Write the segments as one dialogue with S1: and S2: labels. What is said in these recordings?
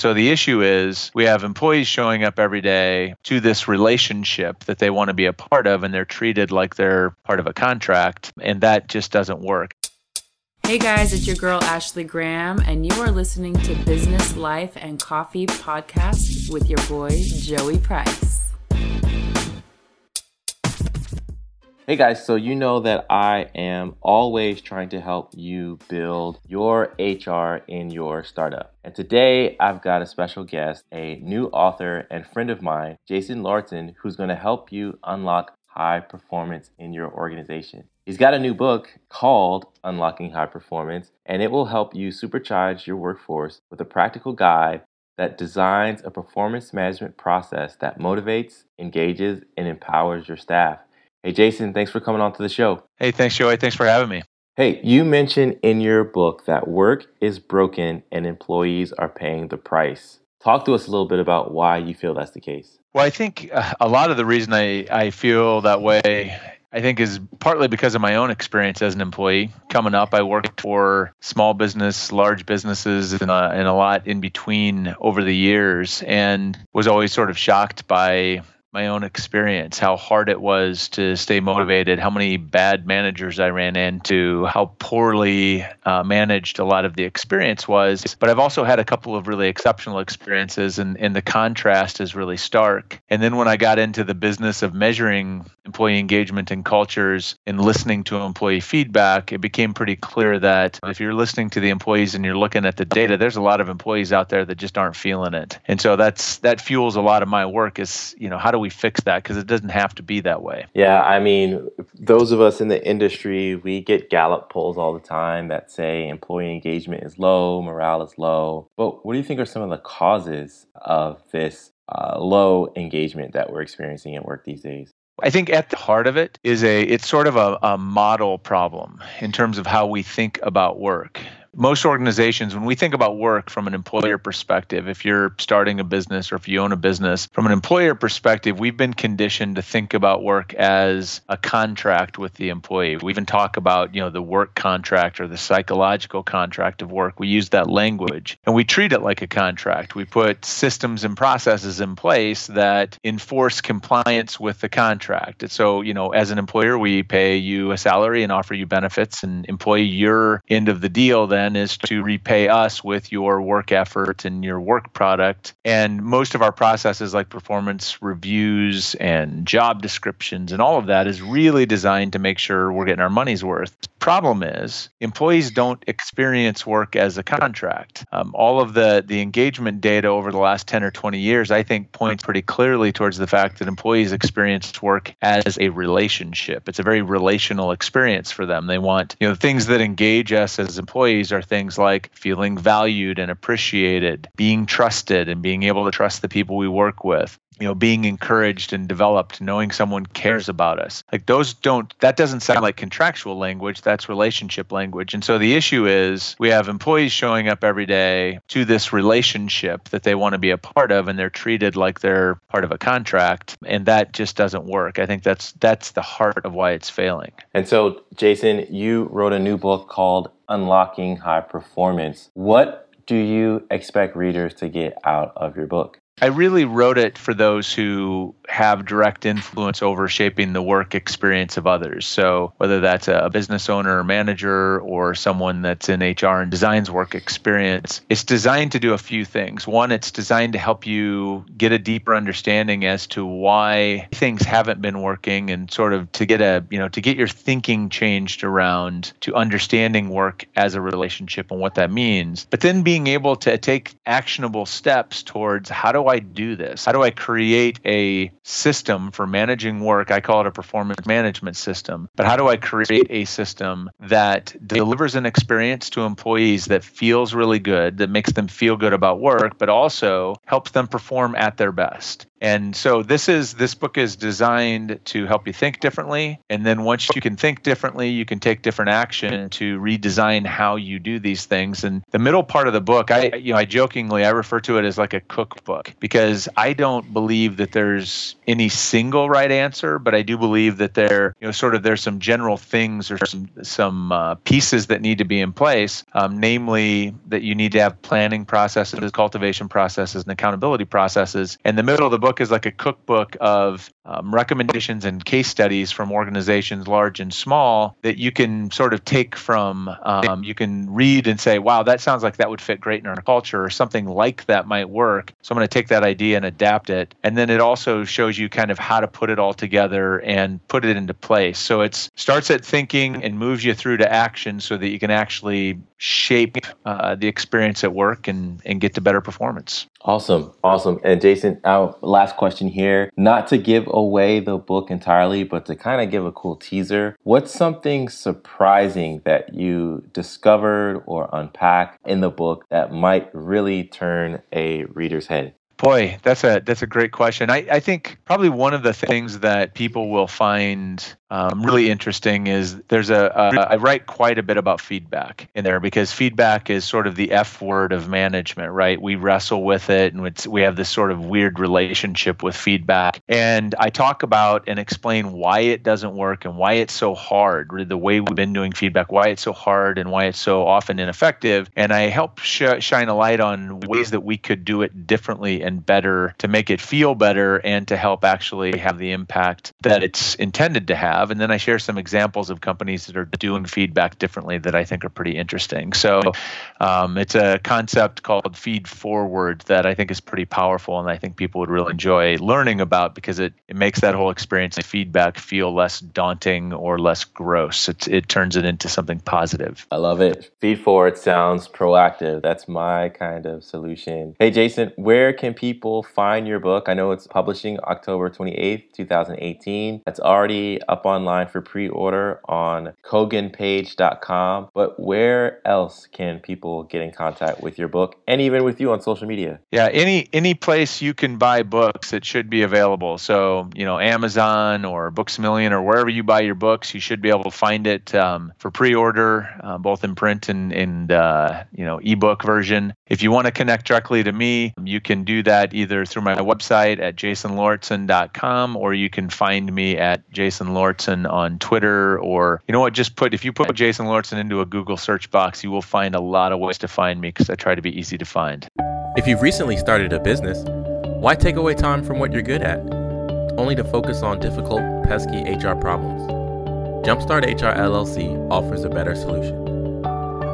S1: So the issue is we have employees showing up every day to this relationship that they want to be a part of, and they're treated like they're part of a contract, and that just doesn't work.
S2: Hey guys, it's your girl Ashley Graham, and you are listening to Business, Life, and Coffee podcast with your boy Joey Price.
S3: Hey guys, so you know that I am always trying to help you build your HR in your startup. And today I've got a special guest, a new author and friend of mine, Jason Lauritsen, who's going to help you unlock high performance in your organization. He's got a new book called Unlocking High Performance, and it will help you supercharge your workforce with a practical guide that designs a performance management process that motivates, engages, and empowers your staff. Hey, Jason, thanks for coming on to the show.
S1: Hey, thanks, Joey. Thanks for having me.
S3: Hey, you mentioned in your book that work is broken and employees are paying the price. Talk to us a little bit about why you feel that's the case.
S1: Well, I think uh, a lot of the reason I, I feel that way I think is partly because of my own experience as an employee. Coming up, I worked for small business, large businesses, and a, and a lot in between over the years, and was always sort of shocked by my own experience, how hard it was to stay motivated, how many bad managers I ran into, how poorly uh, managed a lot of the experience was. But I've also had a couple of really exceptional experiences, and, and the contrast is really stark. And then when I got into the business of measuring employee engagement and cultures and listening to employee feedback, it became pretty clear that if you're listening to the employees and you're looking at the data, there's a lot of employees out there that just aren't feeling it. And so that's that fuels a lot of my work is, you know, how do we fix that? Because it doesn't have to be that way.
S3: Yeah, I mean, those of us in the industry, we get Gallup polls all the time that say employee engagement is low, morale is low. But what do you think are some of the causes of this uh, low engagement that we're experiencing at work these days?
S1: I think at the heart of it is a it's sort of a, a model problem in terms of how we think about work most organizations, when we think about work from an employer perspective, if you're starting a business or if you own a business, from an employer perspective, we've been conditioned to think about work as a contract with the employee. We even talk about, you know, the work contract or the psychological contract of work. We use that language and we treat it like a contract. We put systems and processes in place that enforce compliance with the contract. So, you know, as an employer, we pay you a salary and offer you benefits and employ your end of the deal then then is to repay us with your work effort and your work product. And most of our processes, like performance reviews and job descriptions and all of that, is really designed to make sure we're getting our money's worth. Problem is, employees don't experience work as a contract. Um, all of the, the engagement data over the last 10 or 20 years, I think, points pretty clearly towards the fact that employees experience work as a relationship. It's a very relational experience for them. They want, you know, things that engage us as employees are things like feeling valued and appreciated, being trusted and being able to trust the people we work with, you know being encouraged and developed knowing someone cares about us. Like those don't that doesn't sound like contractual language that's relationship language. And so the issue is we have employees showing up every day to this relationship that they want to be a part of and they're treated like they're part of a contract and that just doesn't work. I think that's that's the heart of why it's failing.
S3: And so jason you wrote a new book called unlocking high performance. What do you expect readers to get out of your book
S1: I really wrote it for those who have direct influence over shaping the work experience of others. So, whether that's a business owner or manager or someone that's in HR and designs work experience, it's designed to do a few things. One, it's designed to help you get a deeper understanding as to why things haven't been working and sort of to get a, you know, to get your thinking changed around to understanding work as a relationship and what that means. But then being able to take actionable steps towards how do I do this? How do I create a system for managing work? I call it a performance management system. But how do I create a system that delivers an experience to employees that feels really good, that makes them feel good about work, but also helps them perform at their best? And so this is this book is designed to help you think differently and then once you can think differently you can take different action to redesign how you do these things and the middle part of the book I you know I jokingly I refer to it as like a cookbook because I don't believe that there's any single right answer, but I do believe that there, you know, sort of there's some general things or some some uh, pieces that need to be in place. Um, namely, that you need to have planning processes, cultivation processes, and accountability processes. And the middle of the book is like a cookbook of um, recommendations and case studies from organizations large and small that you can sort of take from. Um, you can read and say, "Wow, that sounds like that would fit great in our culture," or something like that might work. So I'm going to take that idea and adapt it. And then it also shows you kind of how to put it all together and put it into place. So it starts at thinking and moves you through to action so that you can actually shape uh, the experience at work and, and get to better performance.
S4: Awesome. Awesome. And Jason, our last question here, not to give away the book entirely, but to kind of give a cool teaser. What's something surprising that you discovered or unpacked in the book that might really turn a reader's head?
S1: Boy, that's a that's a great question. I, I think probably one of the things that people will find um, really interesting is there's a, a I write quite a bit about feedback in there because feedback is sort of the F word of management, right? We wrestle with it and we have this sort of weird relationship with feedback. And I talk about and explain why it doesn't work and why it's so hard, the way we've been doing feedback, why it's so hard and why it's so often ineffective. And I help sh- shine a light on ways that we could do it differently and better to make it feel better and to help actually have the impact that it's intended to have have. And then I share some examples of companies that are doing feedback differently that I think are pretty interesting. So um, it's a concept called feed forward that I think is pretty powerful and I think people would really enjoy learning about because it, it makes that whole experience of feedback feel less daunting or less gross. It, it turns it into something positive.
S4: I love it. Feed forward sounds proactive. That's my kind of solution. Hey, Jason, where can people find your book? I know it's publishing October 28th, 2018. That's already up online for pre-order on koganpage.com. But where else can people get in contact with your book and even with you on social media?
S1: Yeah, any any place you can buy books, it should be available. So you know, Amazon or Books a Million or wherever you buy your books, you should be able to find it um, for pre-order, uh, both in print and and uh, you know ebook version. If you want to connect directly to me, you can do that either through my website at jasonlauritsen.com or you can find me at Jason Lauritsen on Twitter or you know what, just put if you put Jason Lauritsen into a Google search box, you will find a lot of ways to find me because I try to be easy to find.
S3: If you've recently started a business, why take away time from what you're good at, only to focus on difficult, pesky HR problems? Jumpstart HR LLC offers a better solution.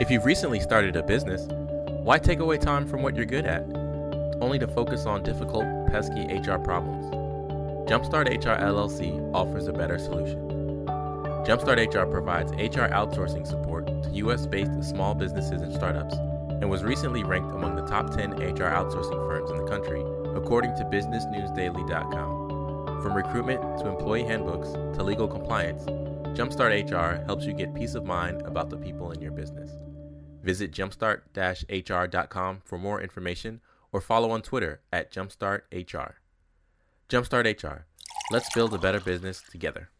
S3: If you've recently started a business, why take away time from what you're good at, only to focus on difficult, pesky HR problems? Jumpstart HR LLC offers a better solution. Jumpstart HR provides HR outsourcing support to US based small businesses and startups and was recently ranked among the top 10 HR outsourcing firms in the country, according to BusinessNewsDaily.com. From recruitment to employee handbooks to legal compliance, Jumpstart HR helps you get peace of mind about the people in your business. Visit jumpstart-hr.com for more information or follow on Twitter at jumpstarthr. Jumpstart HR. Let's build a better business together.